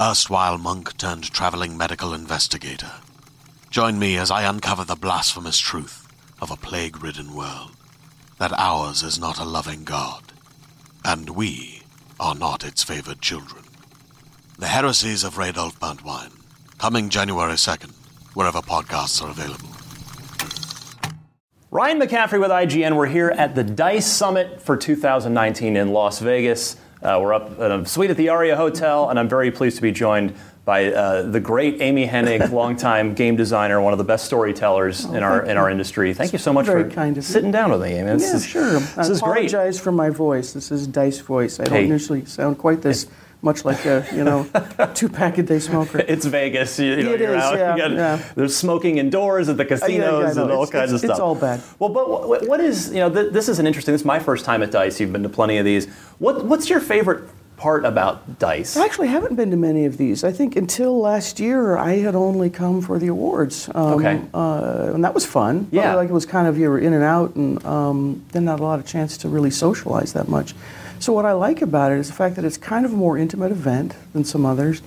erstwhile monk turned traveling medical investigator. Join me as I uncover the blasphemous truth of a plague ridden world that ours is not a loving God, and we are not its favored children. The heresies of Radolf Burntwine, coming January 2nd, wherever podcasts are available. Ryan McCaffrey with IGN. We're here at the DICE Summit for 2019 in Las Vegas. Uh, we're up in a suite at the Aria Hotel, and I'm very pleased to be joined by uh, the great Amy Hennig, longtime game designer, one of the best storytellers Oh, in our in our industry. Thank you so much Very for kind of you. sitting down with me, Amy. This yeah, is, sure. This I is great. apologize for my voice. This is Dice voice. I don't Hey. usually sound quite this much like a you know two pack a day smoker. It's Vegas. You, you know, It you're is, out. yeah, you got- yeah. There's smoking indoors at the Uh, yeah, casinos and all It's- kinds it's- of stuff. it's all bad. Well, but what, what is you know th- this is an interesting. This is my first time at Dice. You've been to plenty of these. What what's your favorite part about Dice? I actually haven't been to many of these. I think until last year, I had only come for the awards. Um, Okay. Uh, and that was fun. But, Yeah. Like it was kind of you were in and out, and um, then not a lot of chance to really socialize that much. So what I like about it is the fact that it's kind of a more intimate event than some others,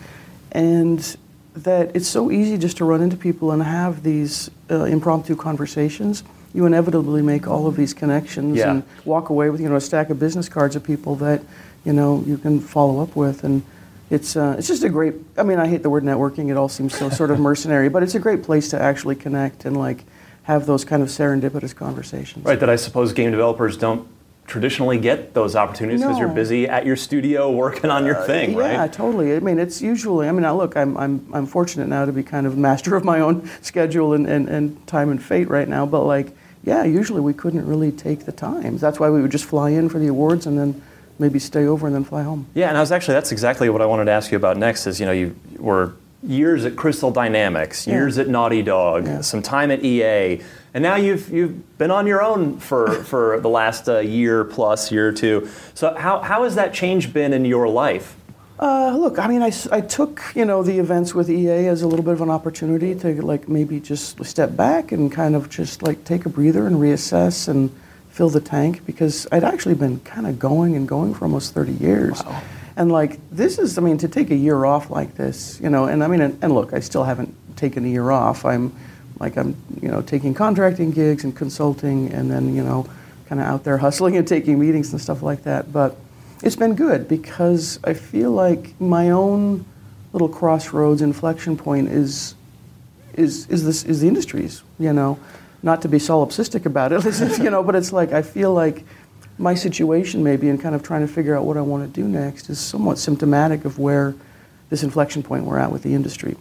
and that it's so easy just to run into people and have these uh, impromptu conversations. You inevitably make all of these connections Yeah. and walk away with you know a stack of business cards of people that you know you can follow up with and it's uh, it's just a great I mean I hate the word networking it all seems so sort of mercenary but it's a great place to actually connect and like have those kind of serendipitous conversations Right, that I suppose game developers don't traditionally get those opportunities because you're busy at your studio working on your uh, thing, yeah right? totally I mean it's usually I mean I look I'm, I'm I'm fortunate now to be kind of master of my own schedule and, and, and time and fate right now but like yeah usually we couldn't really take the time that's why we would just fly in for the awards and then maybe stay over and then fly home Yeah, and I was actually that's exactly what I wanted to ask you about next. Is you know you were years at Crystal Dynamics, Yeah. years at Naughty Dog, Yeah. some time at EA, and now you've you've been on your own for for the last uh, year plus year or two. So how how has that change been in your life? Uh, look, I mean, I, I took you know the events with EA as a little bit of an opportunity to like maybe just step back and kind of just like take a breather and reassess and fill the tank because I'd actually been kind of going and going for almost 30 years. And like this is, I mean, to take a year off like this, you know, and I mean, and, and look, I still haven't taken a year off. I'm like I'm you know taking contracting gigs and consulting, and then you know kind of out there hustling and taking meetings and stuff like that. But it's been good because I feel like my own little crossroads inflection point is is is this is the industries, you know, not to be solipsistic about it, you know, but it's like I feel like my situation maybe in kind of trying to figure out what I want to do next is somewhat symptomatic of where this inflection point we're at with the industry.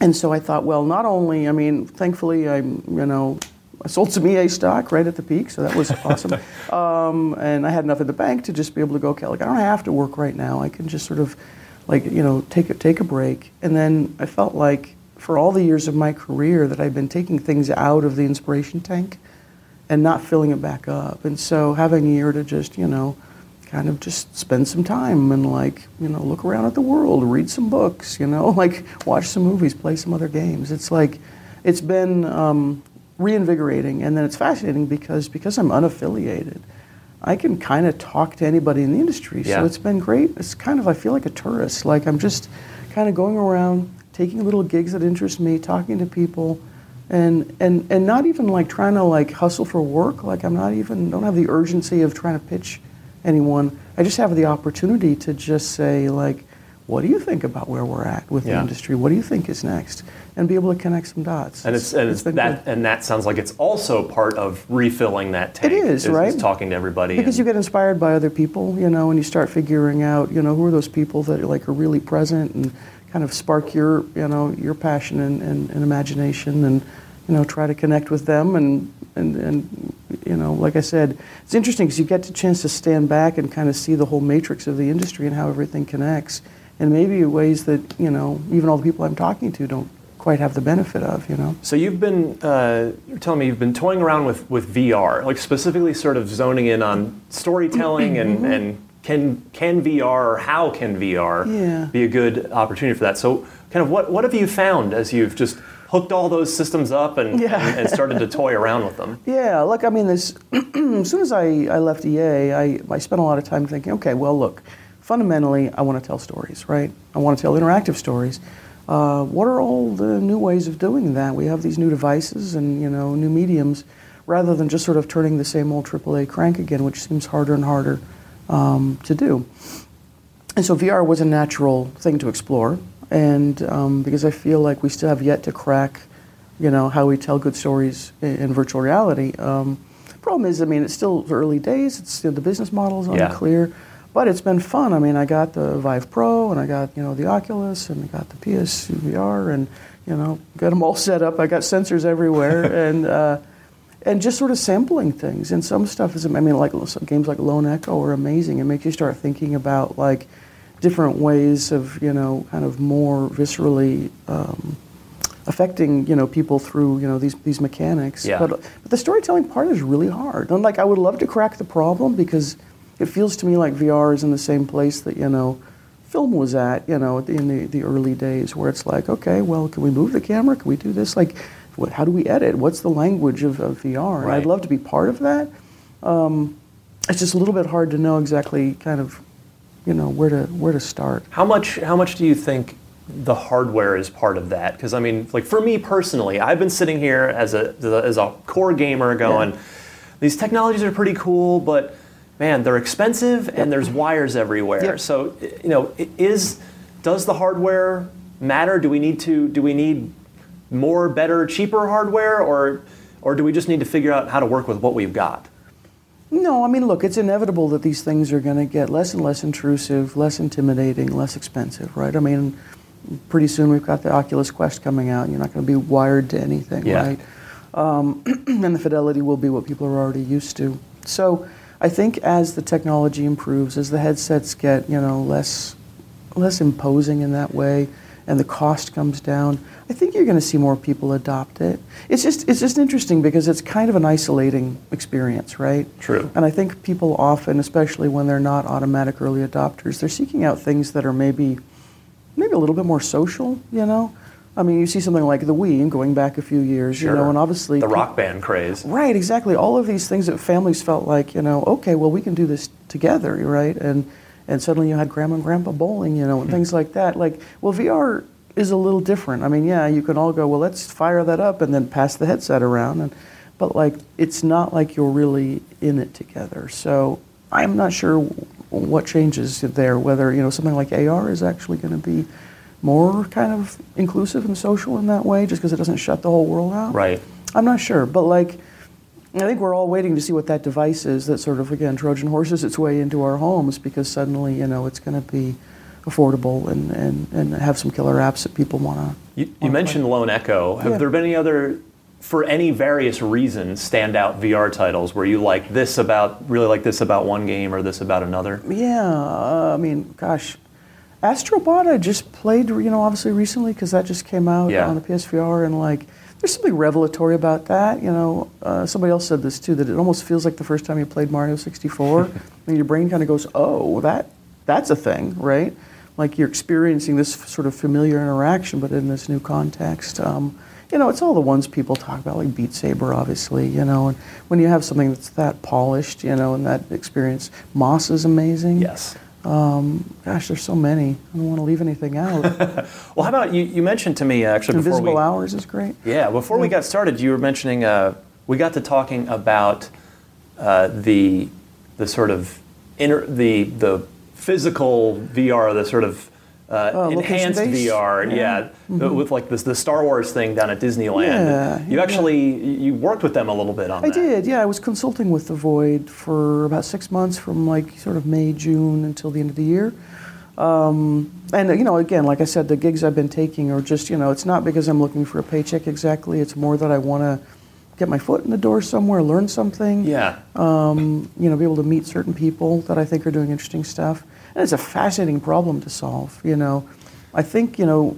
And so I thought, well, not only, I mean, thankfully, I'm, you know, I sold some EA stock right at the peak, so that was awesome. Um, and I had enough in the bank to just be able to go, okay, like, I don't have to work right now. I can just sort of, like, you know, take a, take a break. And then I felt like for all the years of my career that I've been taking things out of the inspiration tank and not filling it back up. And so having a year to just, you know, kind of just spend some time and like, you know, look around at the world, read some books, you know, like watch some movies, play some other games. It's like, it's been um, reinvigorating. And then it's fascinating because, because I'm unaffiliated, I can kind of talk to anybody in the industry. Yeah. So it's been great. It's kind of, I feel like a tourist. Like I'm just kind of going around, taking little gigs that interest me, talking to people, and and and not even like trying to like hustle for work. Like I'm not even don't have the urgency of trying to pitch anyone. I just have the opportunity to just say like, what do you think about where we're at with the industry? What do you think is next? And be able to connect some dots. And it's, and it's been that good. and that sounds like it's also part of refilling that tank. is, right? talking to everybody. because you get inspired by other people, you know, and you start figuring out, you know, who are those people that are like are really present and kind of spark your, you know, your passion and, and, and imagination, and you know, try to connect with them, and and and you know, like I said, it's interesting because you get the chance to stand back and kind of see the whole matrix of the industry and how everything connects, and maybe ways that you know, even all the people I'm talking to don't quite have the benefit of, you know. So you've been uh, you're telling me you've been toying around with, with VR, like specifically sort of zoning in on storytelling Mm-hmm. and, and can can VR or how can VR Yeah. be a good opportunity for that? So kind of what what have you found as you've just hooked all those systems up and, Yeah. and, and started to toy around with them? Yeah, look, I mean, this, as soon as I, I left EA, I, I spent a lot of time thinking, okay, well, look, fundamentally, I want to tell stories, right? I want to tell interactive stories. Uh, what are all the new ways of doing that? We have these new devices and, you know, new mediums, rather than just sort of turning the same old AAA crank again, which seems harder and harder um, to do. And so VR was a natural thing to explore, and um, because I feel like we still have yet to crack, you know, how we tell good stories in, in virtual reality. Um, problem is, I mean, it's still early days. It's still, the business model is Yeah. unclear, but it's been fun. I mean, I got the Vive Pro, and I got you know the Oculus, and I got the PS VR, and you know, got them all set up. I got sensors everywhere, and. Uh, and just sort of sampling things. And some stuff is, I mean, like some games like Lone Echo are amazing. It makes you start thinking about like different ways of, you know, kind of more viscerally um, affecting, you know, people through, you know, these these mechanics. Yeah. But but the storytelling part is really hard. And like I would love to crack the problem because it feels to me like VR is in the same place that you know. Film was at, you know, in the, the early days, where it's like, okay, well, can we move the camera? Can we do this? Like, what, how do we edit? What's the language of, of VR? And Right. I'd love to be part of that. Um, it's just a little bit hard to know exactly, kind of, you know, where to where to start. How much how much do you think the hardware is part of that? Because I mean, like for me personally, I've been sitting here as a as a core gamer going, these technologies are pretty cool, but man, they're expensive and there's wires everywhere. Yep. So you know, is does the hardware matter? Do we need to do we need more, better, cheaper hardware, or or do we just need to figure out how to work with what we've got? No, I mean, look, it's inevitable that these things are going to get less and less intrusive, less intimidating, less expensive, right? I mean, pretty soon we've got the Oculus Quest coming out. You're not going to be wired to anything, Yeah. right? Um, and the fidelity will be what people are already used to. So I think as the technology improves, as the headsets get, you know, less less imposing in that way and the cost comes down, I think you're going to see more people adopt it. It's just it's just interesting because it's kind of an isolating experience, right? True. And I think people often, especially when they're not automatic early adopters, they're seeking out things that are maybe maybe a little bit more social, you know? I mean, you see something like the Wii going back a few years, you know, and obviously the rock band craze. Right, exactly. All of these things that families felt like, you know, okay, well, we can do this together, right? And and suddenly you had grandma and grandpa bowling, you know, and things like that. Like, well, VR is a little different. I mean, yeah, you can all go, well, let's fire that up and then pass the headset around, and but like, it's not like you're really in it together. So I'm not sure what changes there. Whether you know something like AR is actually going to be more kind of inclusive and social in that way, just because it doesn't shut the whole world out. Right. I'm not sure, but like, I think we're all waiting to see what that device is that sort of again Trojan horses its way into our homes because suddenly you know it's going to be affordable and, and, and have some killer apps that people want to. You, you mentioned Lone Echo. Have Yeah. there been any other, for any various reasons, standout VR titles where you like this about, really like this about one game or this about another? Yeah, uh, I mean, gosh, Astrobot I just played, you know, obviously recently because that just came out Yeah. on the PSVR and like. There's something revelatory about that, you know. Uh, somebody else said this too that it almost feels like the first time you played Mario 64, and your brain kind of goes, "Oh, that that's a thing, right?" Like you're experiencing this f- sort of familiar interaction, but in this new context. Um, you know, it's all the ones people talk about, like Beat Saber, obviously. You know, and when you have something that's that polished, you know, and that experience, Moss is amazing. Yes. Um, gosh, there's so many. I don't want to leave anything out. Well, how about you? You mentioned to me actually before Invisible we, Hours is great. yeah, before we got started, you were mentioning uh, we got to talking about uh, the the sort of inner the the physical VR, the sort of uh, Oh, enhanced? VR, yeah, Yeah. with like this the Star Wars thing down at Disneyland. Yeah, you actually you worked with them a little bit on I that. I did, yeah. I was consulting with The Void for about six months from like sort of May, June until the end of the year. Um, and, you know, again, like I said, the gigs I've been taking are just, you know, it's not because I'm looking for a paycheck exactly. It's more that I want to get my foot in the door somewhere, learn something. Yeah. um, you know, be able to meet certain people that I think are doing interesting stuff. And it's a fascinating problem to solve, you know. I think, you know,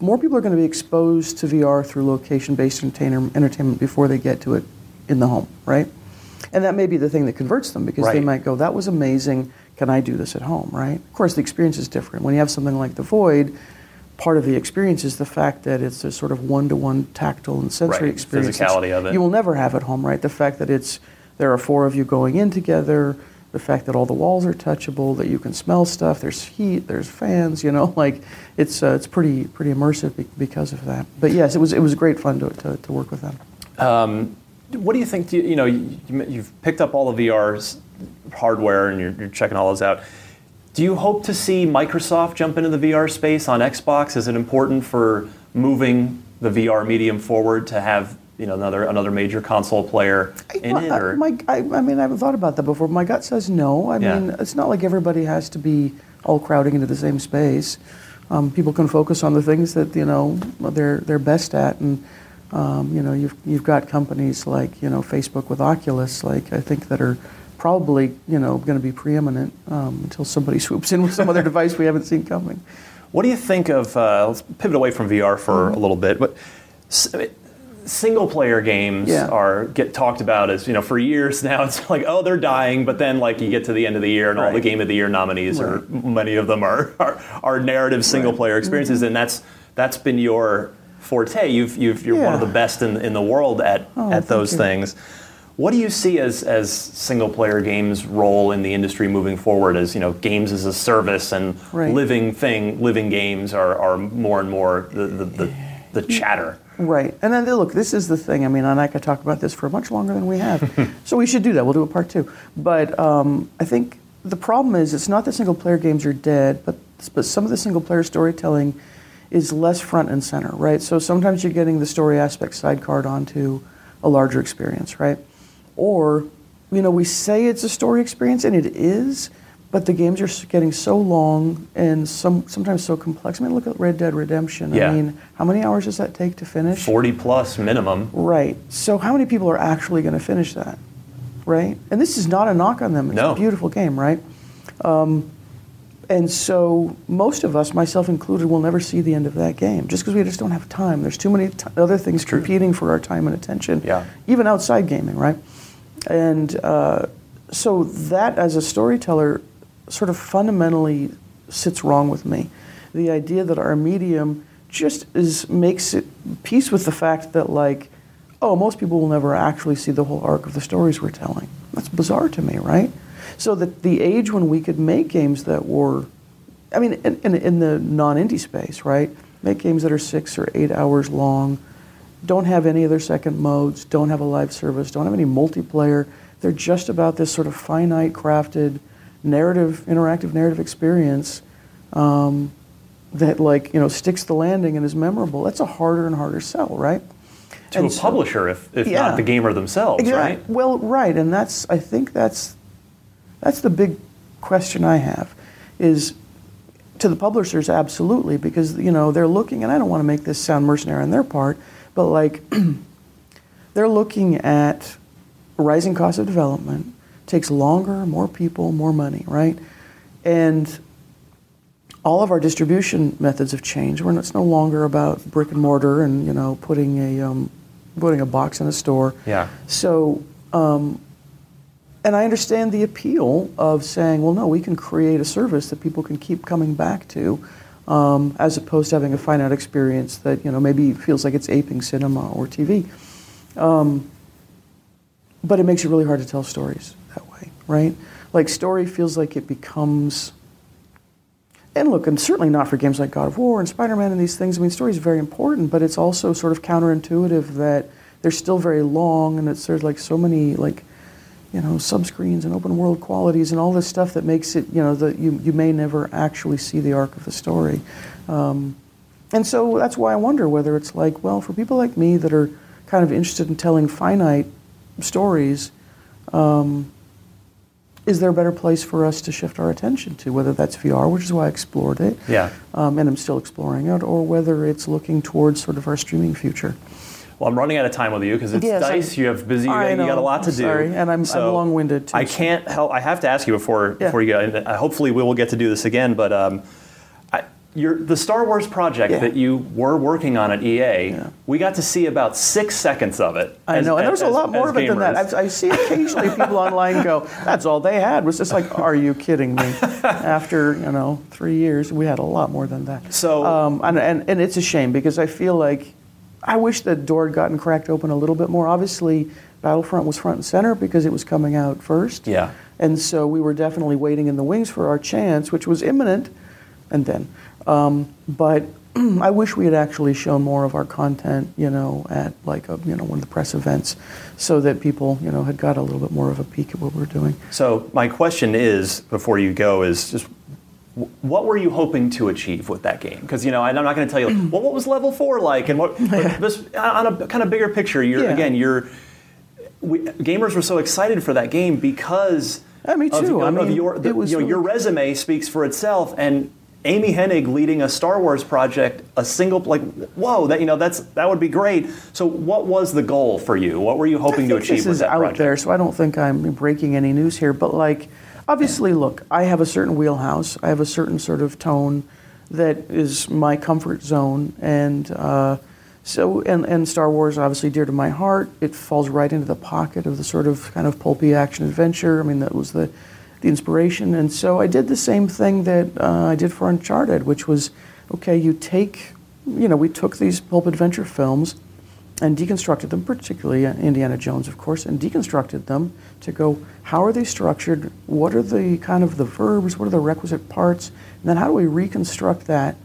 more people are going to be exposed to VR through location-based entertainer, entertainment before they get to it in the home, right? And that may be the thing that converts them because they might go, that was amazing, can I do this at home, right? Of course, the experience is different. When you have something like The Void, part of the experience is the fact that it's a sort of one-to-one tactile and sensory Right, experience. physicality of it. You will never have at home, right? The fact that it's there are four of you going in together, the fact that all the walls are touchable, that you can smell stuff, there's heat, there's fans, you know, like it's uh, it's pretty pretty immersive because of that. But yes, it was it was great fun to, to, to work with them. What do you think? You, you know, you, you've picked up all the VR's hardware and you're, you're checking all those out. Do you hope to see Microsoft jump into the VR space on Xbox? Is it important for moving the VR medium forward to have you know another another major console player in it? I, Or my, I, I mean, I haven't thought about that before. My gut says no. I Yeah. mean, it's not like everybody has to be all crowding into the same space. Um, people can focus on the things that you know they're they're best at, and um, you know you've you've got companies like you know Facebook with Oculus, like I think that are probably you know going to be preeminent um, until somebody swoops in with some other device we haven't seen coming. What do you think of? Uh, let's pivot away from VR for Mm-hmm. a little bit, but single player games Yeah. are get talked about as you know for years now. It's like oh they're dying, but then like you get to the end of the year and all the Game of the Year nominees are many of them are are, are narrative single player mm-hmm. experiences, and that's that's been your forte. You've, you've you're one of the best in in the world at Oh, at those you. things. What do you see as, as single player games role in the industry moving forward as you know games as a service and Right. living thing living games are, are more and more the, the, the, the chatter. Right. And then look, this is the thing. I mean, and I could talk about this for much longer than we have. so we should do that. We'll do a part two. But um, I think the problem is it's not that single player games are dead, but but some of the single player storytelling is less front and center, right? So sometimes you're getting the story aspect sidecard onto a larger experience, right? Or, you know, we say it's a story experience, and it is, but the games are getting so long and some sometimes so complex. I mean, look at Red Dead Redemption. Yeah. I mean, how many hours does that take to finish? Forty plus minimum. Right. So how many people are actually going to finish that? Right? And this is not a knock on them. It's No. a beautiful game, right? Um, and so most of us, myself included, will never see the end of that game just because we just don't have time. There's too many t- other things competing for our time and attention, Yeah. even outside gaming, right? And uh, so that, as a storyteller, sort of fundamentally sits wrong with me. The idea that our medium just is makes it peace with the fact that like, oh, most people will never actually see the whole arc of the stories we're telling. That's bizarre to me, right? So that the age when we could make games that were, I mean, in, in, in the non-indie space, right? Make games that are six or eight hours long, don't have any other second modes, don't have a live service, don't have any multiplayer. They're just about this sort of finite crafted narrative, interactive narrative experience um, that, like, you know, sticks the landing and is memorable. That's a harder and harder sell, right? To And a so- publisher, if, if Yeah. not the gamer themselves, right? Well, right, and that's I think that's that's the big question I have is to the publishers absolutely because you know they're looking and I don't want to make this sound mercenary on their part, but like they're looking at rising cost of development takes longer, more people, more money, right? And all of our distribution methods have changed. We're, it's no longer about brick and mortar and you know putting a um, putting a box in a store. Yeah. So, um, and I understand the appeal of saying, well, no, we can create a service that people can keep coming back to, um, as opposed to having a finite experience that you know maybe feels like it's aping cinema or TV. Um, but it makes it really hard to tell stories right? Like story feels like it becomes. And look, and certainly not for games like God of War and Spider-Man and these things. I mean, story is very important, but it's also sort of counterintuitive that they're still very long, and it's there's like so many like you know, subscreens and open world qualities and all this stuff that makes it, you know, that you, you may never actually see the arc of the story. Um, and so that's why I wonder whether it's like, well, for people like me that are kind of interested in telling finite stories, um, is there a better place for us to shift our attention to, whether that's VR, which is why I explored it, Yeah. um, and I'm still exploring it, or whether it's looking towards sort of our streaming future. Well, I'm running out of time with you because it's Yes, dice. I'm- you have busy. I you got a lot to I'm do. sorry, and I'm- I'm long-winded, too. I can't help. I have to ask you before Yeah. before you go. And hopefully, we will get to do this again. But um, I, your, the Star Wars project Yeah. that you were working on at EA, Yeah. we got to see about six seconds of it. I as- know, and there's a lot more of it than that. I, I see occasionally people online go, "That's all they had." Was just like, "Are you kidding me?" After you know three years, we had a lot more than that. So- um, and, and and it's a shame because I feel like I wish the door had gotten cracked open a little bit more. Obviously, Battlefront was front and center because it was coming out first. Yeah. and so we were definitely waiting in the wings for our chance, which was imminent, and then. Um, but I wish we had actually shown more of our content, you know, at like a, you know one of the press events, so that people, you know, had got a little bit more of a peek at what we're doing. So my question is, before you go, is just what were you hoping to achieve with that game? Because you know, I'm not going to tell you, well, what was level four like, and what. but Just on a kind of bigger picture, you're Yeah. again, you're. We, gamers were so excited for that game because Yeah, me of, too. I of mean, your the, was you know, your resume speaks for itself and. Amy Hennig leading a Star Wars project, a single like whoa, that you know that's that would be great. So, what was the goal for you? What were you hoping to achieve this with is that out project? there, so I don't think I'm breaking any news here. But like, obviously, look, I have a certain wheelhouse. I have a certain sort of tone that is my comfort zone, and uh, so and and Star Wars obviously dear to my heart. It falls right into the pocket of the sort of kind of pulpy action adventure. I mean, that was the the inspiration, and so I did the same thing that uh, I did for Uncharted, which was okay. You take, you know, we took these pulp adventure films and deconstructed them, particularly Indiana Jones, of course, and deconstructed them to go, how are they structured? What are the kind of the verbs? What are the requisite parts? And then how do we reconstruct that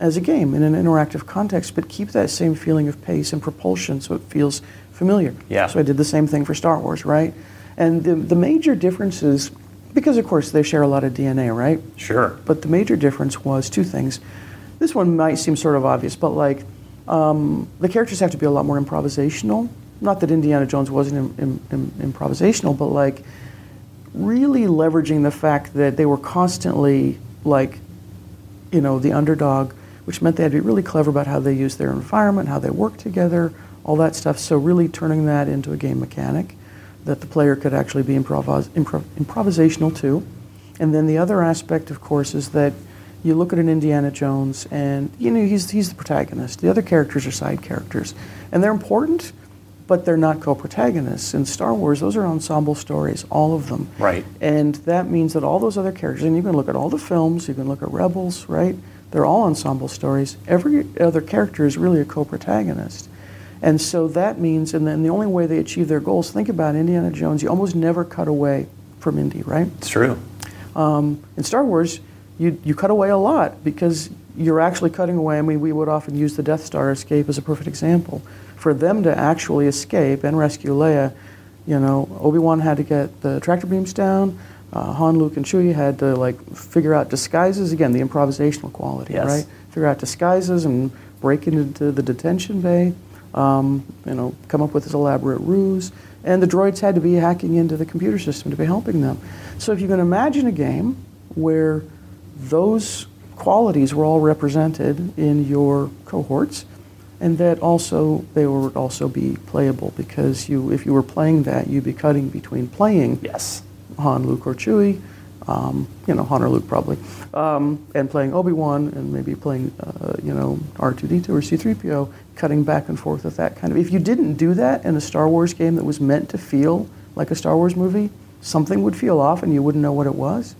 as a game in an interactive context, but keep that same feeling of pace and propulsion so it feels familiar? Yeah. So I did the same thing for Star Wars, right? And the, the major differences, because of course they share a lot of DNA, right? Sure. But the major difference was two things. This one might seem sort of obvious, but like um, the characters have to be a lot more improvisational. Not that Indiana Jones wasn't Im- Im- Im- improvisational, but like really leveraging the fact that they were constantly like, you know, the underdog, which meant they had to be really clever about how they used their environment, how they worked together, all that stuff. So really turning that into a game mechanic that the player could actually be improvis- improv- improvisational too. And then the other aspect, of course, is that you look at an Indiana Jones and you know he's he's the protagonist. The other characters are side characters, and they're important, but they're not co-protagonists. In Star Wars, those are ensemble stories, all of them. Right. And that means that all those other characters, and you can look at all the films, you can look at Rebels, right? They're all ensemble stories. Every other character is really a co-protagonist. And so that means, and then the only way they achieve their goals, think about Indiana Jones, you almost never cut away from Indy, right? It's true. Um, in Star Wars, you, you cut away a lot because you're actually cutting away. I mean, we would often use the Death Star escape as a perfect example. For them to actually escape and rescue Leia, you know, Obi Wan had to get the tractor beams down. Uh, Han, Luke, and Chewie had to like figure out disguises. Again, the improvisational quality, Yes. right? Figure out disguises and break into the detention bay. Um, you know, come up with this elaborate ruse. And the droids had to be hacking into the computer system to be helping them. So if you can imagine a game where those qualities were all represented in your cohorts, and that also they would also be playable because you, if you were playing that, you'd be cutting between playing Yes. Han, Luke, or Chewie, um, you know, Han or Luke probably, um, and playing Obi Wan, and maybe playing, uh, you know, R2D2 or C3PO, cutting back and forth with that kind of. If you didn't do that in a Star Wars game that was meant to feel like a Star Wars movie, something would feel off, and you wouldn't know what it was.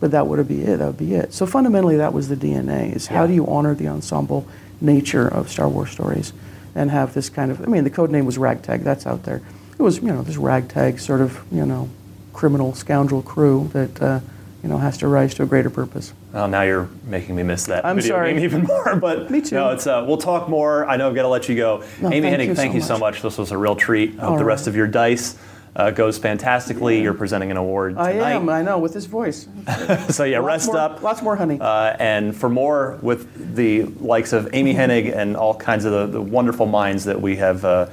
But that would be it. That would be it. So fundamentally, that was the DNA: is how Yeah. do you honor the ensemble nature of Star Wars stories, and have this kind of. I mean, the code name was Ragtag. That's out there. It was, you know, this ragtag sort of, you know, criminal scoundrel crew that, uh, you know, has to rise to a greater purpose. Well, now you're making me miss that I'm video sorry. game even more. But Me too. No, it's uh, we'll talk more. I know I've got to let you go. No, Amy thank Hennig, you thank so you so much. This was a real treat. I hope All the rest right. of your dice uh, goes fantastically. You're presenting an award tonight. I am. I know with his voice. so yeah, Lots rest more- up. Lots more honey. Uh, and for more with the likes of Amy Hennig and all kinds of the, the wonderful minds that we have uh,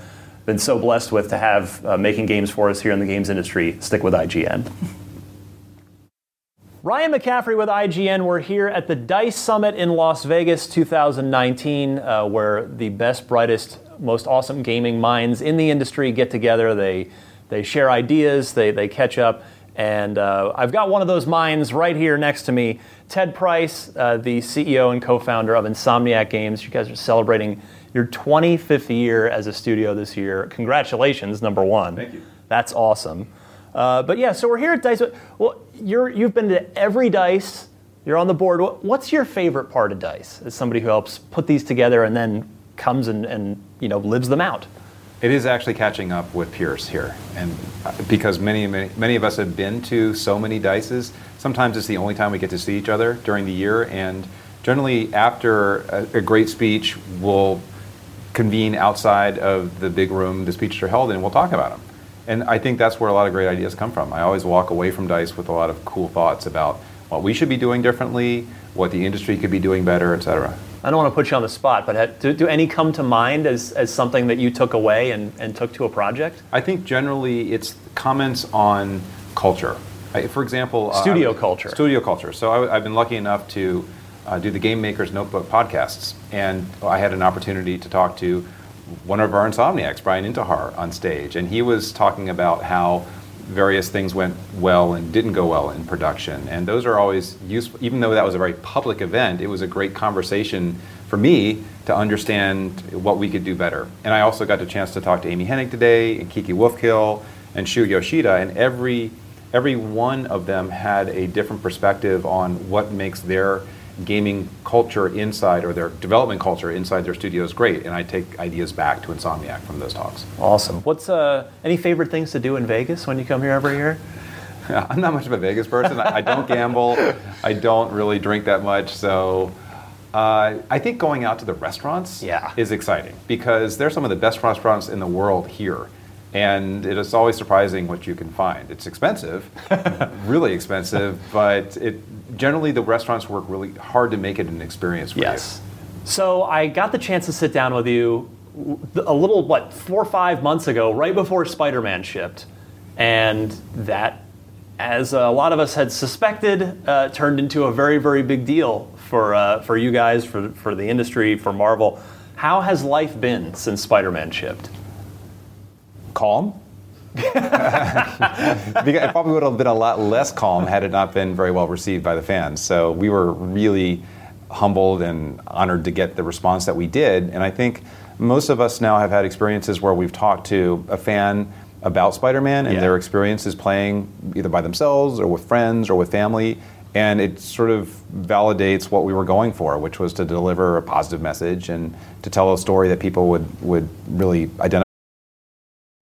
been so blessed with to have uh, making games for us here in the games industry, stick with IGN. Ryan McCaffrey with IGN. We're here at the DICE Summit in Las Vegas 2019, uh, where the best, brightest, most awesome gaming minds in the industry get together. They, they share ideas, they, they catch up. And uh, I've got one of those minds right here next to me Ted Price, uh, the CEO and co founder of Insomniac Games. You guys are celebrating your 25th year as a studio this year. Congratulations, number one. Thank you. That's awesome. Uh, but yeah, so we're here at Dice. Well, you're, you've been to every Dice. You're on the board. What's your favorite part of Dice? As somebody who helps put these together and then comes and, and you know lives them out. It is actually catching up with Pierce here, and uh, because many, many, many of us have been to so many dices, sometimes it's the only time we get to see each other during the year. And generally, after a, a great speech, we'll convene outside of the big room the speeches are held in, and we'll talk about them. And I think that's where a lot of great ideas come from. I always walk away from Dice with a lot of cool thoughts about what we should be doing differently, what the industry could be doing better, et cetera. I don't want to put you on the spot, but do, do any come to mind as, as something that you took away and, and took to a project? I think generally it's comments on culture. I, for example, uh, Studio was- culture. Studio culture. So I, have been lucky enough to uh, do the Game Maker's Notebook podcasts, and I had an opportunity to talk to one of our insomniacs, Brian Intihar, on stage, and he was talking about how various things went well and didn't go well in production, and those are always useful. Even though that was a very public event, it was a great conversation for me to understand what we could do better. And I also got the chance to talk to Amy Hennig today, and Kiki Wolfkill, and Shu Yoshida, and every every one of them had a different perspective on what makes their gaming culture inside or their development culture inside their studios great. And I take ideas back to Insomniac from those talks. Awesome. What's uh, any favorite things to do in Vegas when you come here every year? I'm not much of a Vegas person. I, I don't gamble. I don't really drink that much. So uh, I think going out to the restaurants Yeah. is exciting because they're some of the best restaurants in the world here. And it is always surprising what you can find. It's expensive, really expensive, but it generally the restaurants work really hard to make it an experience for Yes. So I got the chance to sit down with you a little, what, four or five months ago, right before Spider Man shipped. And that, as a lot of us had suspected, uh, turned into a very, very big deal for, uh, for you guys, for, for the industry, for Marvel. How has life been since Spider Man shipped? Calm. It probably would have been a lot less calm had it not been very well received by the fans. So we were really humbled and honored to get the response that we did. And I think most of us now have had experiences where we've talked to a fan about Spider-Man and Yeah. their experiences playing either by themselves or with friends or with family. And it sort of validates what we were going for, which was to deliver a positive message and to tell a story that people would, would really identify.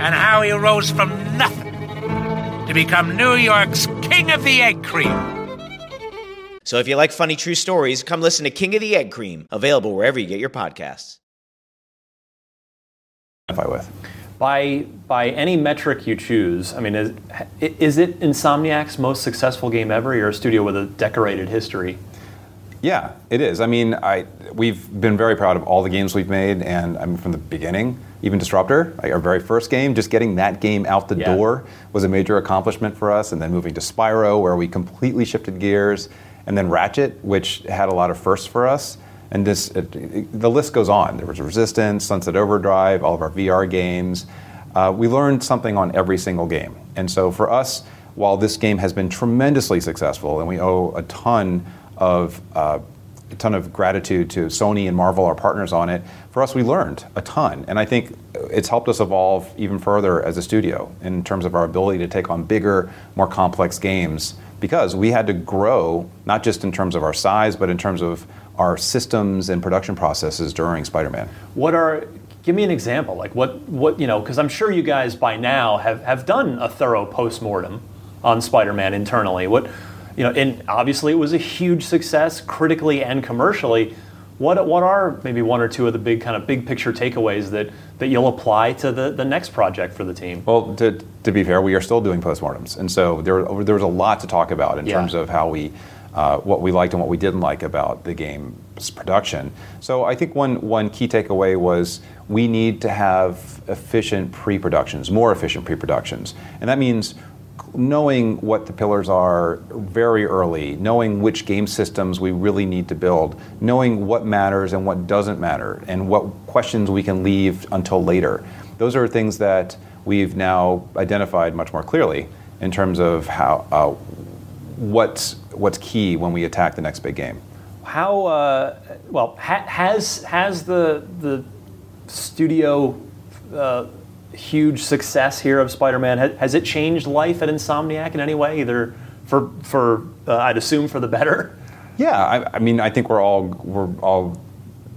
and how he rose from nothing to become New York's King of the Egg Cream. So if you like funny true stories, come listen to King of the Egg Cream, available wherever you get your podcasts. with. By, by any metric you choose, I mean, is, is it Insomniac's most successful game ever? You're a studio with a decorated history. Yeah, it is. I mean, I we've been very proud of all the games we've made, and I mean, from the beginning, even Disruptor, like our very first game, just getting that game out the Yeah. door was a major accomplishment for us. And then moving to Spyro, where we completely shifted gears, and then Ratchet, which had a lot of firsts for us. And this, it, it- the list goes on. There was Resistance, Sunset Overdrive, all of our VR games. uh, we learned something on every single game. And so for us, while this game has been tremendously successful, and we owe a ton of uh, a ton of gratitude to Sony and Marvel, our partners on it. For us, we learned a ton, and I think it's helped us evolve even further as a studio in terms of our ability to take on bigger, more complex games because we had to grow not just in terms of our size, but in terms of our systems and production processes during Spider-Man. What are give me an example like what what you know because i'm sure you guys by now have, have done a thorough post-mortem on spider-man internally what you know and obviously it was a huge success critically and commercially what what are maybe one or two of the big kind of big picture takeaways that that you'll apply to the, the next project for the team Well, to, to be fair, we are still doing postmortems, and so there there was a lot to talk about in Yeah. terms of how we. Uh, what we liked and what we didn't like about the game's production. So I think one one key takeaway was we need to have efficient pre-productions, more efficient pre-productions, and that means knowing what the pillars are very early, knowing which game systems we really need to build, knowing what matters and what doesn't matter, and what questions we can leave until later. Those are things that we've now identified much more clearly in terms of how uh, what's what's key when we attack the next big game. how uh, well ha- has has the the studio uh, huge success here of Spider-Man ha- has it changed life at Insomniac in any way either for for uh, I'd assume for the better Yeah, I, I mean, I think we're all we're all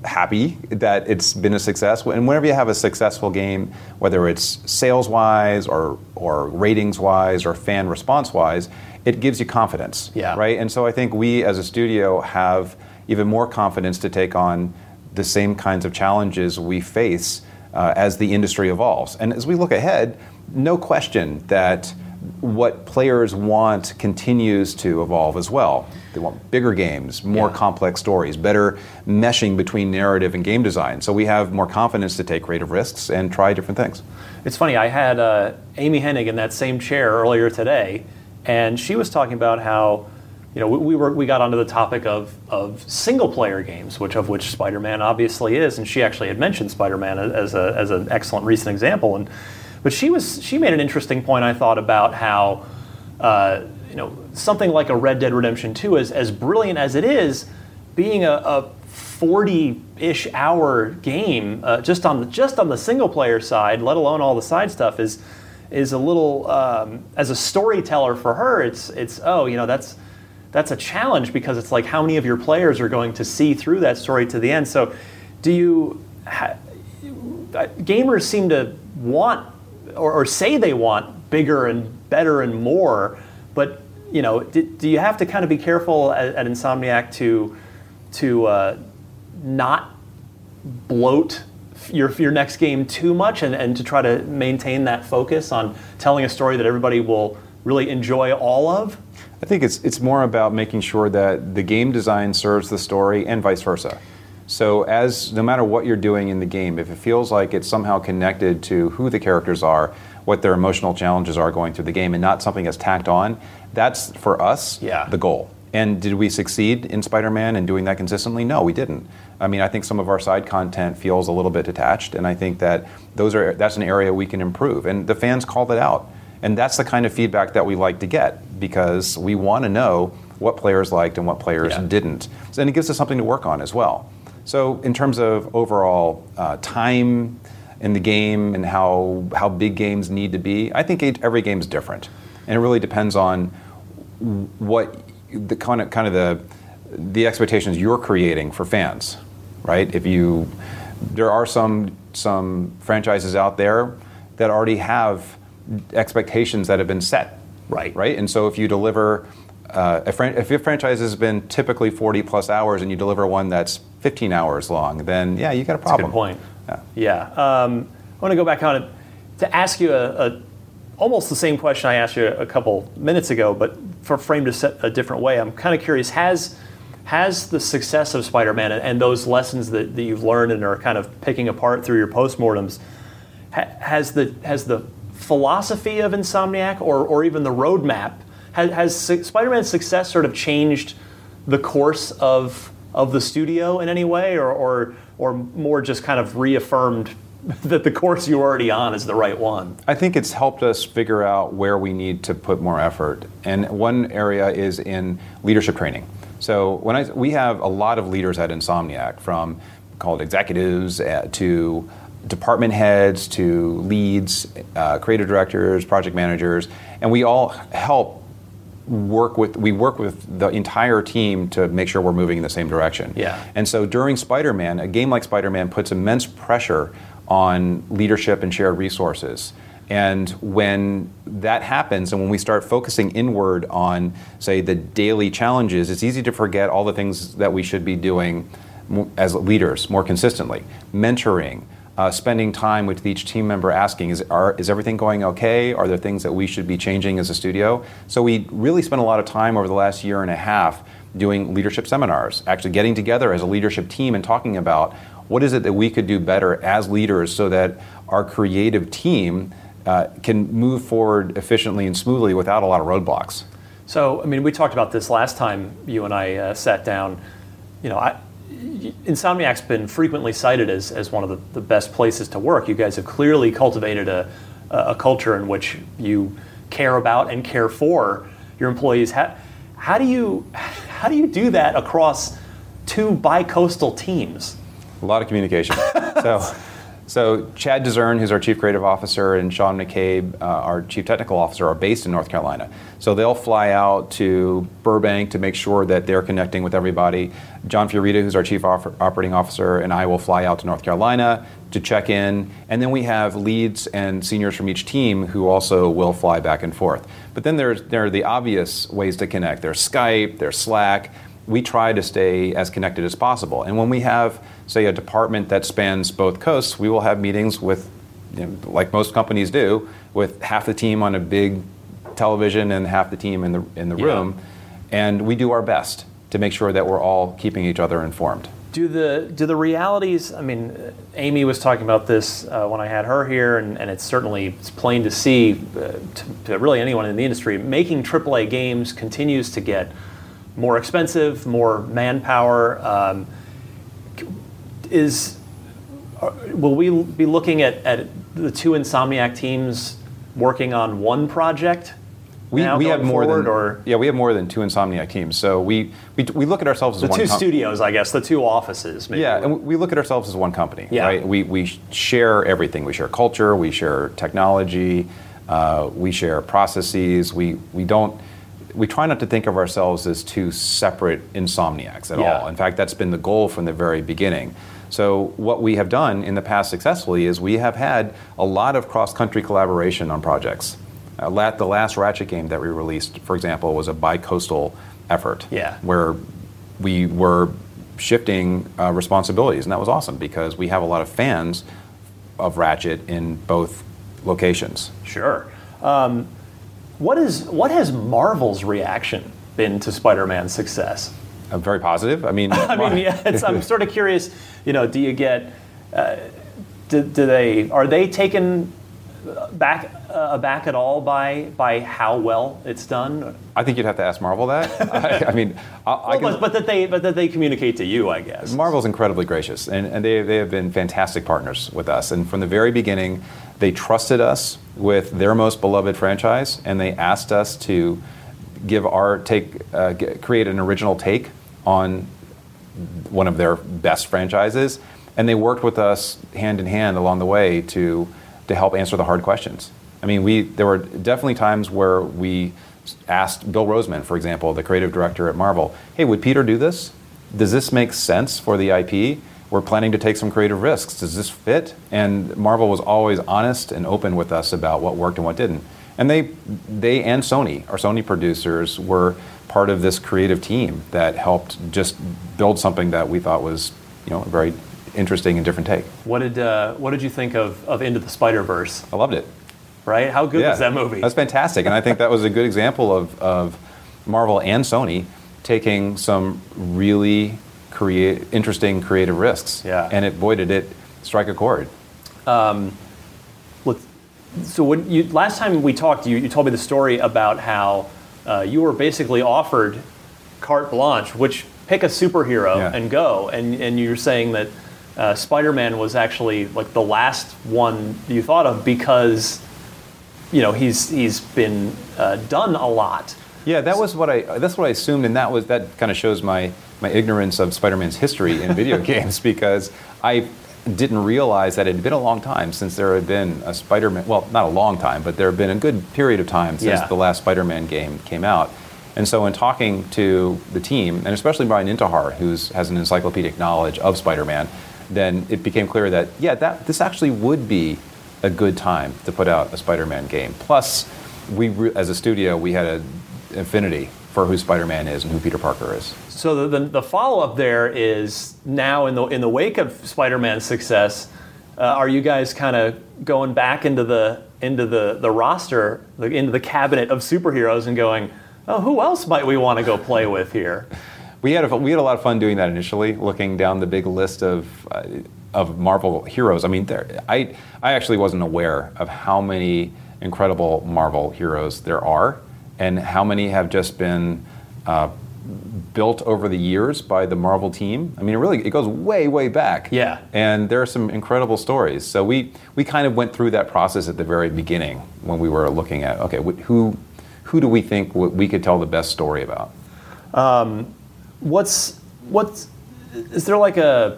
happy that it's been a success. And whenever you have a successful game, whether it's sales wise or or ratings wise or fan response wise, it gives you confidence. Yeah. Right. And so I think we as a studio have even more confidence to take on the same kinds of challenges we face uh, as the industry evolves. And as we look ahead, no question that what players want continues to evolve as well. They want bigger games, more Yeah. complex stories, better meshing between narrative and game design. So we have more confidence to take creative risks and try different things. It's funny. I had uh, Amy Hennig in that same chair earlier today, and she was talking about how, you know, we, we were we got onto the topic of of single player games, which of which Spider-Man obviously is, and she actually had mentioned Spider-Man as a as an excellent recent example, and but she was she made an interesting point I thought about how. Uh, you know, something like a Red Dead Redemption 2, as, as brilliant as it is, being a, a 40-ish hour game uh, just on the just on the single player side, let alone all the side stuff, is is a little um, as a storyteller for her. It's it's oh you know that's that's a challenge because it's like how many of your players are going to see through that story to the end. So, do you ha- uh, gamers seem to want or, or say they want bigger and better and more, but you know, do, do you have to kind of be careful at, at Insomniac to to uh, not bloat your, your next game too much and, and to try to maintain that focus on telling a story that everybody will really enjoy all of? I think it's it's more about making sure that the game design serves the story and vice versa. So as no matter what you're doing in the game, if it feels like it's somehow connected to who the characters are, what their emotional challenges are going through the game, and not something that's tacked on, that's for us Yeah. the goal. And did we succeed in Spider-Man in doing that consistently? No, we didn't. I mean, I think some of our side content feels a little bit detached, and I think that those are that's an area we can improve. And the fans called it out, and that's the kind of feedback that we like to get because we want to know what players liked and what players Yeah. didn't, and it gives us something to work on as well. So, in terms of overall uh, time in the game and how how big games need to be, I think every game is different, and it really depends on what the kind of kind of the the expectations you're creating for fans, right? If you there are some some franchises out there that already have expectations that have been set, Right. Right, and so if you deliver uh, a fran- if your franchise has been typically 40 plus hours and you deliver one that's 15 hours long, then yeah, you got a That's a problem. good point. Yeah. Yeah. Um, I want to go back on it to ask you a, a almost the same question I asked you a couple minutes ago, but for framed a, set, a different way. I'm kind of curious has has the success of Spider-Man and, and those lessons that, that you've learned and are kind of picking apart through your postmortems ha, has the has the philosophy of Insomniac or or even the roadmap has, has Spider-Man's success sort of changed the course of of the studio in any way, or or, or more just kind of reaffirmed that the course you're already on is the right one? I think it's helped us figure out where we need to put more effort. And one area is in leadership training. So when I, we have a lot of leaders at Insomniac, from called executives uh, to department heads to leads, uh, creative directors, project managers, and we all help work with we work with the entire team to make sure we're moving in the same direction. Yeah. And so during Spider-Man, a game like Spider-Man puts immense pressure on leadership and shared resources. And when that happens, and when we start focusing inward on, say, the daily challenges, it's easy to forget all the things that we should be doing as leaders more consistently. Mentoring, uh, spending time with each team member asking, is, are, is everything going okay? Are there things that we should be changing as a studio? So we really spent a lot of time over the last year and a half doing leadership seminars, actually getting together as a leadership team and talking about what is it that we could do better as leaders so that our creative team uh, can move forward efficiently and smoothly without a lot of roadblocks. So, I mean, we talked about this last time you and I uh, sat down. You know, I, Insomniac's been frequently cited as, as one of the, the best places to work. You guys have clearly cultivated a, a culture in which you care about and care for your employees. How, how, do, you, how do you do that across two bi-coastal teams? A lot of communication. so, so Chad Dezern, who's our chief creative officer, and Sean McCabe, uh, our chief technical officer, are based in North Carolina. So they'll fly out to Burbank to make sure that they're connecting with everybody. John Fiorito, who's our chief operating officer, and I will fly out to North Carolina to check in. And then we have leads and seniors from each team who also will fly back and forth. But then there's, there are the obvious ways to connect. There's Skype, there's Slack. We try to stay as connected as possible. And when we have, say, a department that spans both coasts, we will have meetings with, you know, like most companies do, with half the team on a big television and half the team in the, in the yeah. room. And we do our best to make sure that we're all keeping each other informed. Do the do the realities? I mean, Amy was talking about this uh, when I had her here, and, and it's certainly it's plain to see uh, to, to, really anyone in the industry. Making AAA games continues to get more expensive, more manpower. Um, is uh, will we be looking at, at the two Insomniac teams working on one project we, we have more than or? yeah we have more than two Insomniac teams. So we we, we look at ourselves as the one two com- studios, I guess, the two offices. Maybe. Yeah, and we look at ourselves as one company. Yeah. right. We we share everything. We share culture. We share technology. Uh, we share processes. We we don't. We try not to think of ourselves as two separate insomniacs at Yeah. all. In fact, that's been the goal from the very beginning. So what we have done in the past successfully is we have had a lot of cross-country collaboration on projects. Uh, la- the last Ratchet game that we released, for example, was a bi-coastal effort. Yeah. Where we were shifting uh, responsibilities, and that was awesome because we have a lot of fans of Ratchet in both locations. Sure. Um, what is what has Marvel's reaction been to Spider-Man's success? Uh, very positive. I mean, I mean, yeah, it's, I'm sort of curious. You know, do you get? Uh, do, do they are they taken back uh, aback at all by by how well it's done? I think you'd have to ask Marvel that. I, I mean, I, well, I can, but, but that they but that they communicate to you, I guess. Marvel's incredibly gracious, and, and they, they have been fantastic partners with us. And from the very beginning, they trusted us with their most beloved franchise, and they asked us to give our take, uh, get, create an original take on one of their best franchises. And they worked with us hand in hand along the way to to help answer the hard questions. I mean, we there were definitely times where we asked Bill Rosemann, for example, the creative director at Marvel, "Hey, would Peter do this? Does this make sense for the IP? We're planning to take some creative risks. Does this fit?" And Marvel was always honest and open with us about what worked and what didn't. And they they and Sony, our Sony producers, were part of this creative team that helped just build something that we thought was, you know, a very interesting and different take. What did uh, What did you think of, of Into the Spider Verse? I loved it. Right? How good Yeah. was that movie? That's fantastic, and I think that was a good example of, of Marvel and Sony taking some really create interesting creative risks. Yeah. And it boy did it strike a chord. Um, look, so when you last time we talked, you, you told me the story about how uh, you were basically offered carte blanche, which pick a superhero Yeah. and go, and and you're saying that uh, Spider-Man was actually like the last one you thought of because you know he's he's been uh, done a lot. Yeah, that was what I. That's what I assumed, and that was that kind of shows my my ignorance of Spider-Man's history in video games because I didn't realize that it had been a long time since there had been a Spider-Man. Well, not a long time, but there had been a good period of time since Yeah. the last Spider-Man game came out. And so, in talking to the team, and especially Brian Intihar, who has an encyclopedic knowledge of Spider-Man, then it became clear that yeah, that this actually would be a good time to put out a Spider-Man game. Plus, we re- as a studio, we had an affinity for who Spider-Man is and who Peter Parker is. So the, the, the follow up there is now in the in the wake of Spider-Man's success, uh, are you guys kind of going back into the into the the roster, like, into the cabinet of superheroes, and going, oh, who else might we want to go play with here? We had a, we had a lot of fun doing that initially, looking down the big list of uh, of Marvel heroes. I mean, there, I I actually wasn't aware of how many incredible Marvel heroes there are, and how many have just been uh, built over the years by the Marvel team. I mean, it really it goes way way back. Yeah. And there are some incredible stories. So we we kind of went through that process at the very beginning when we were looking at okay, who who do we think we could tell the best story about? Um, what's what's is there like a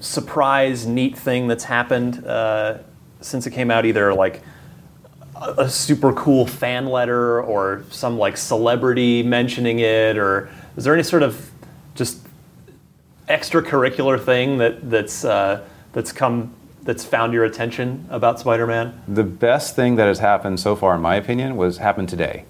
surprise neat thing that's happened uh, since it came out? Either like a, super cool fan letter or some like celebrity mentioning it, or is there any sort of just extracurricular thing that that's uh, that's come that's found your attention about Spider-Man? The best thing that has happened so far, in my opinion, was happened today.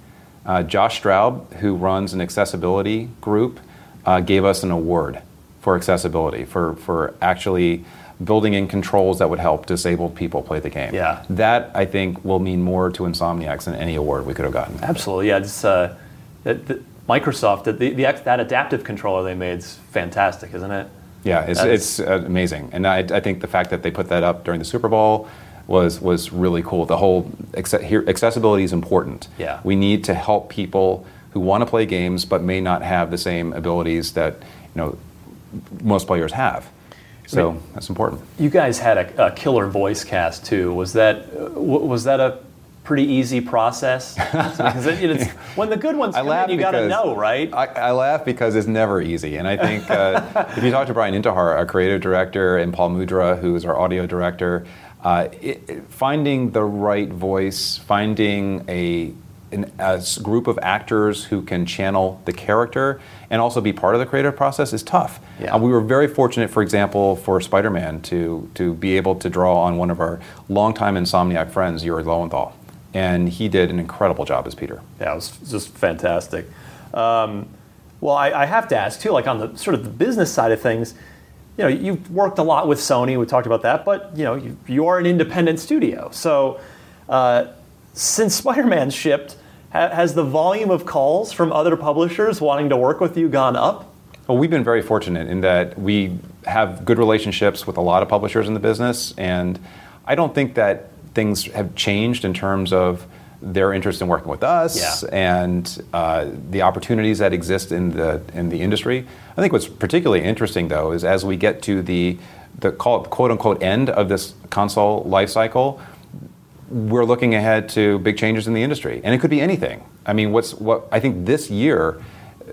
Uh, Josh Straub, who runs an accessibility group, uh, gave us an award for accessibility for for actually building in controls that would help disabled people play the game. Yeah. That I think will mean more to Insomniacs than any award we could have gotten. Absolutely, yeah. It's, uh, that Microsoft, that the, the, that adaptive controller they made is fantastic, isn't it? Yeah, it's, it's uh, amazing, and I, I think the fact that they put that up during the Super Bowl was was really cool. The whole accessibility is important. Yeah. we need to help people who want to play games but may not have the same abilities that you know most players have. So mean- that's important. You guys had a, a killer voice cast too. Was that was that a pretty easy process? It- when the good ones come in, you got to know, right? I, I laugh because it's never easy, and I think uh, if you talk to Brian Intihar, our creative director, and Paul Mudra, who is our audio director, uh, it- finding the right voice, finding a an, a group of actors who can channel the character and also be part of the creative process is tough. Yeah. Uh, we were very fortunate, for example, for Spider-Man to to be able to draw on one of our longtime Insomniac friends, Yuri Lowenthal, and he did an incredible job as Peter. Yeah, it was just fantastic. Um, well, I, I have to ask too, like on the sort of the business side of things, you know, you've worked a lot with Sony. We talked about that, but you know, you, you are an independent studio. So, uh, since Spider-Man shipped, has the volume of calls from other publishers wanting to work with you gone up? Well, we've been very fortunate in that we have good relationships with a lot of publishers in the business, and I don't think that things have changed in terms of their interest in working with us Yeah. and uh, the opportunities that exist in the in the industry. I think what's particularly interesting, though, is as we get to the the call, quote unquote end of this console life cycle, we're looking ahead to big changes in the industry, and it could be anything. I mean, what's what I think this year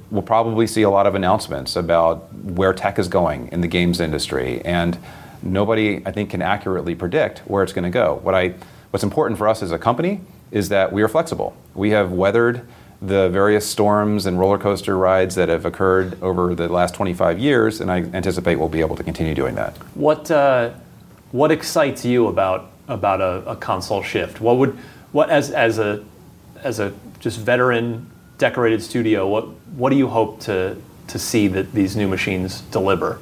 we'll probably see a lot of announcements about where tech is going in the games industry, and nobody I think can accurately predict where it's going to go. What I what's important for us as a company is that we are flexible. We have weathered the various storms and roller coaster rides that have occurred over the last 25 years, and I anticipate we'll be able to continue doing that. What uh, what excites you about about a, a console shift? What would what as as a as a just veteran decorated studio? What what do you hope to to see that these new machines deliver?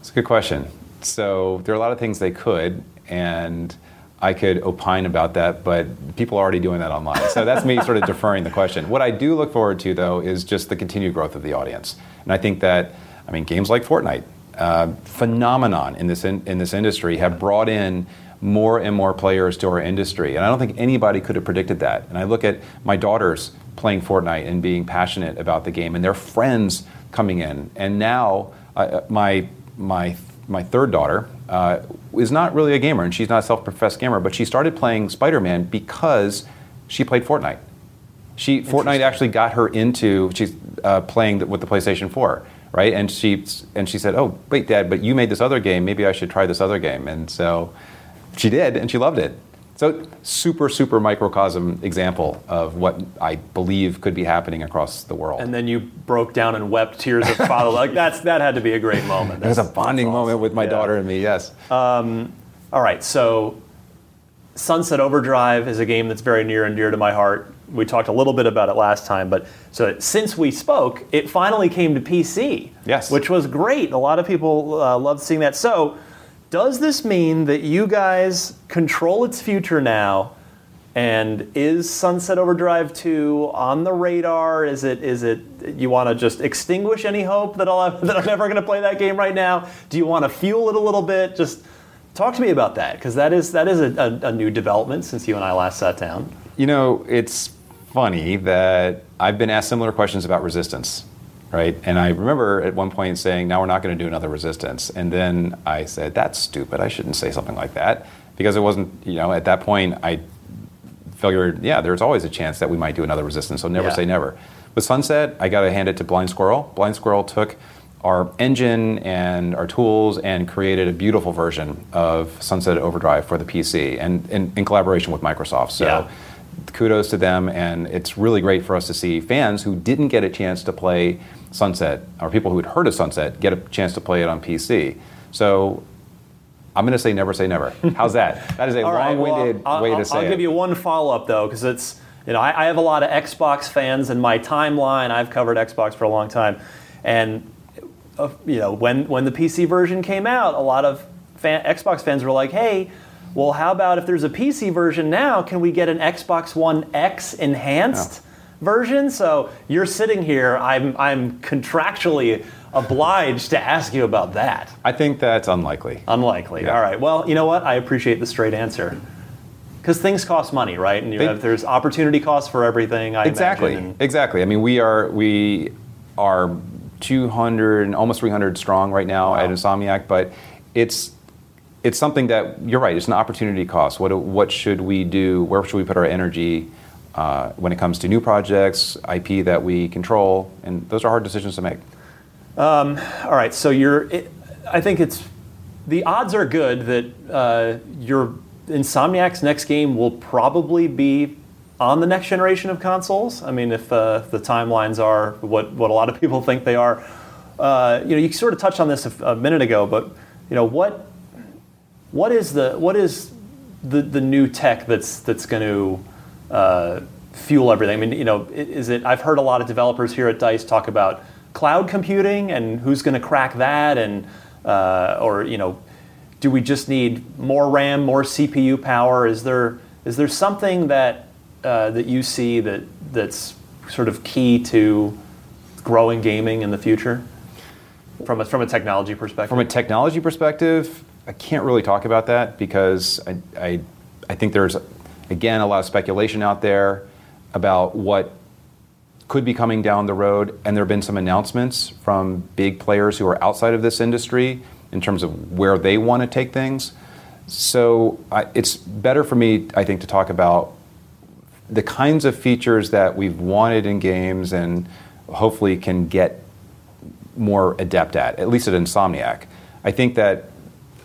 It's a good question. So there are a lot of things they could, and I could opine about that, but people are already doing that online. So that's me sort of deferring the question. What I do look forward to, though, is just the continued growth of the audience. And I think that, I mean, games like Fortnite, uh, phenomenon in this in, in this industry, have brought in more and more players to our industry. And I don't think anybody could have predicted that. And I look at my daughters playing Fortnite and being passionate about the game, and their friends coming in. And now, uh, my my my third daughter, uh, is not really a gamer, and she's not a self-professed gamer, but she started playing Spider-Man because she played Fortnite. She Fortnite actually got her into she's uh, playing the, with the PlayStation 4, right? And she and she said, "Oh, wait, Dad, but you made this other game. Maybe I should try this other game." And so she did, and she loved it. So super, super microcosm example of what I believe could be happening across the world. And then you broke down and wept tears of father. like that's that had to be a great moment. It was a bonding moment with my Yeah. daughter and me. Yes. Um, all right, so Sunset Overdrive is a game that's very near and dear to my heart. We talked a little bit about it last time, but so since we spoke, it finally came to PC. Yes. Which was great. A lot of people uh, loved seeing that. So, does this mean that you guys control its future now? And is Sunset Overdrive 2 on the radar? Is it is it you want to just extinguish any hope that I'll that I'm ever going to play that game right now? Do you want to fuel it a little bit? Just talk to me about that because that is that is a, a, a new development since you and I last sat down. You know, it's funny that I've been asked similar questions about resistance, right? And I remember at one point saying, now we're not going to do another resistance. And then I said, that's stupid. I shouldn't say something like that. Because it wasn't, you know, at that point, I figured, yeah, there's always a chance that we might do another resistance. So never Yeah. say never. With Sunset, I got to hand it to Blind Squirrel. Blind Squirrel took our engine and our tools and created a beautiful version of Sunset Overdrive for the PC and in, in collaboration with Microsoft. So Yeah. kudos to them, and it's really great for us to see fans who didn't get a chance to play Sunset, or people who had heard of Sunset, get a chance to play it on PC. So I'm going to say never say never. How's that? That is a All right, well, long-winded I'll, way I'll- to say I'll it. give you one follow up though, because it's you know I, I have a lot of Xbox fans in my timeline. I've covered Xbox for a long time, and uh, you know when when the PC version came out, a lot of fan, Xbox fans were like, "Hey, well, how about if there's a PC version now? Can we get an Xbox One X enhanced?" Version so you're sitting here i'm i'm contractually obliged to ask you about that I think that's unlikely. Unlikely. Yeah. All right. Well, you know what? I appreciate the straight answer. Because things cost money, right? And you They- have, there's opportunity costs for everything. I exactly imagine. exactly i mean we are we are 200 and almost 300 strong right now at insomniac but it's it's something that you're right it's an opportunity cost what what should we do where should we put our energy uh, when it comes to new projects ip that we control and those are hard decisions to make Um, all right. So you're. It, I think it's the odds are good that uh, your Insomniac's next game will probably be on the next generation of consoles. I mean, if uh, the timelines are what what a lot of people think they are. Uh, you know, you sort of touched on this a, a minute ago, but you know what what is the what is the, the new tech that's that's going to uh, fuel everything? I mean, you know, is it? I've heard a lot of developers here at Dice talk about cloud computing and who's going to crack that, and uh, or you know, do we just need more RAM, more CPU power? Is there is there something that uh, that you see that that's sort of key to growing gaming in the future from a, from a technology perspective? From a technology perspective, I can't really talk about that because I, I, I think there's, again, a lot of speculation out there about what could be coming down the road. And there have been some announcements from big players who are outside of this industry in terms of where they want to take things. So I, it's better for me, I think, to talk about the kinds of features that we've wanted in games and hopefully can get more adept at, at least at Insomniac. I think that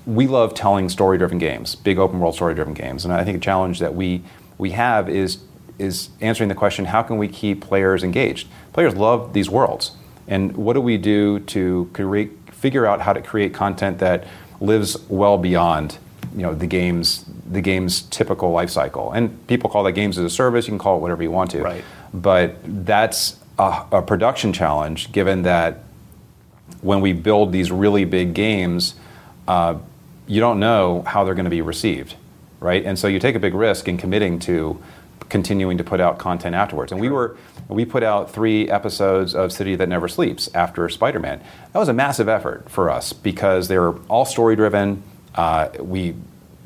we love telling story-driven games, big open world story-driven games, and I think a challenge that we we have is is answering the question: How can we keep players engaged? Players love these worlds, and what do we do to create, figure out how to create content that lives well beyond you know the game's the game's typical life cycle? And people call that games as a service. You can call it whatever you want to, Right. but that's a, a production challenge, given that when we build these really big games, uh, you don't know how they're going to be received, right? And so you take a big risk in committing to continuing to put out content afterwards. And we were we put out three episodes of City That Never Sleeps after Spider-Man. That was a massive effort for us because they were all story driven. Uh, we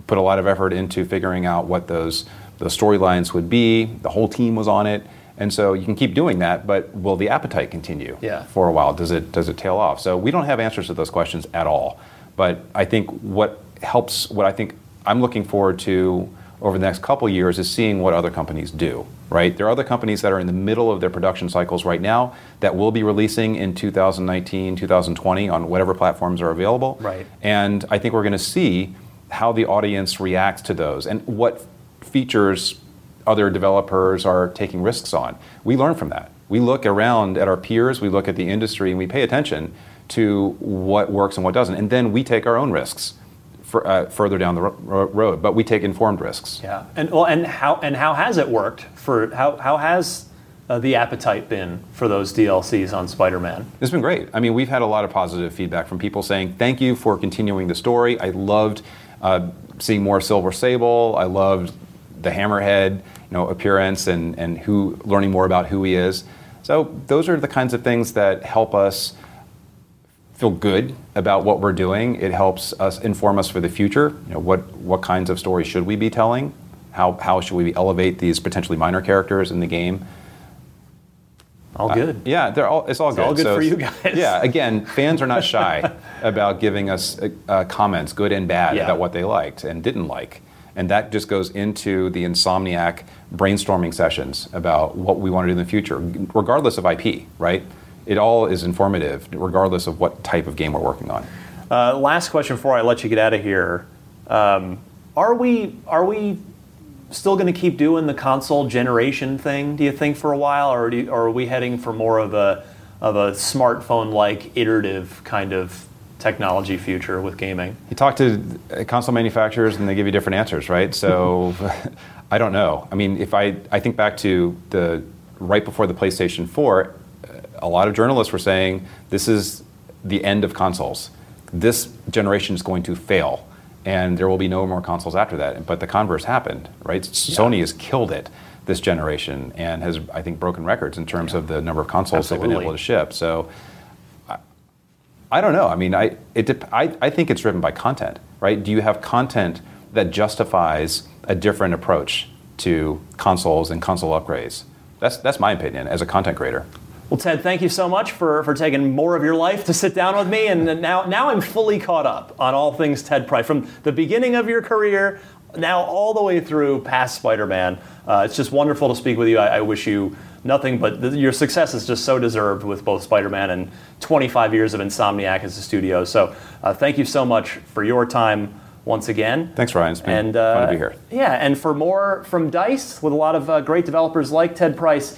put a lot of effort into figuring out what those those storylines would be. The whole team was on it. And so you can keep doing that, but will the appetite continue Yeah. for a while? Does it does it tail off? So we don't have answers to those questions at all. But I think what helps, what I think I'm looking forward to over the next couple years is seeing what other companies do. Right, there are other companies that are in the middle of their production cycles right now that will be releasing in 2019, 2020 on whatever platforms are available. Right. And I think we're going to see how the audience reacts to those and what features other developers are taking risks on. We learn from that. We look around at our peers, we look at the industry, and we pay attention to what works and what doesn't. And then we take our own risks for, uh, further down the ro- road, but we take informed risks. Yeah, and well, and how and how has it worked for how how has uh, the appetite been for those DLCs on Spider-Man? It's been great. I mean, we've had a lot of positive feedback from people saying thank you for continuing the story. I loved uh, seeing more Silver Sable. I loved the Hammerhead, you know, appearance and and who learning more about who he is. So those are the kinds of things that help us feel good about what we're doing. It helps us inform us for the future. You know, what what kinds of stories should we be telling? How how should we elevate these potentially minor characters in the game? All good. Uh, yeah, they're all. It's all It's good. all good So for you guys. Yeah. Again, fans are not shy about giving us uh, uh, comments, good and bad, Yeah. about what they liked and didn't like, and that just goes into the Insomniac brainstorming sessions about what we want to do in the future, regardless of IP. Right? It all is informative, regardless of what type of game we're working on. Uh, last question before I let you get out of here: um, Are we are we still going to keep doing the console generation thing? Do you think for a while, or, do you, or are we heading for more of a of a smartphone-like iterative kind of technology future with gaming? You talk to console manufacturers and they give you different answers, right? So I don't know. I mean, if I, I think back to the right before the PlayStation 4, uh, a lot of journalists were saying this is the end of consoles. This generation is going to fail, and there will be no more consoles after that. But the converse happened, right? Sony has killed it this generation and has, I think, broken records in terms of the number of consoles they've been able to ship. So I don't know. I mean, I, it, I, I think it's driven by content, right? Do you have content that justifies a different approach to consoles and console upgrades? That's, that's my opinion as a content creator. Well, Ted, thank you so much for, for taking more of your life to sit down with me. And now, now I'm fully caught up on all things Ted Price. From the beginning of your career, now all the way through past Spider Man. Uh, it's just wonderful to speak with you. I, I wish you nothing but th- your success is just so deserved with both Spider Man and 25 years of Insomniac as a studio. So uh, thank you so much for your time once again. Thanks, Ryan. It's been And uh, fun to be here. yeah, and for more from Dice with a lot of uh, great developers like Ted Price,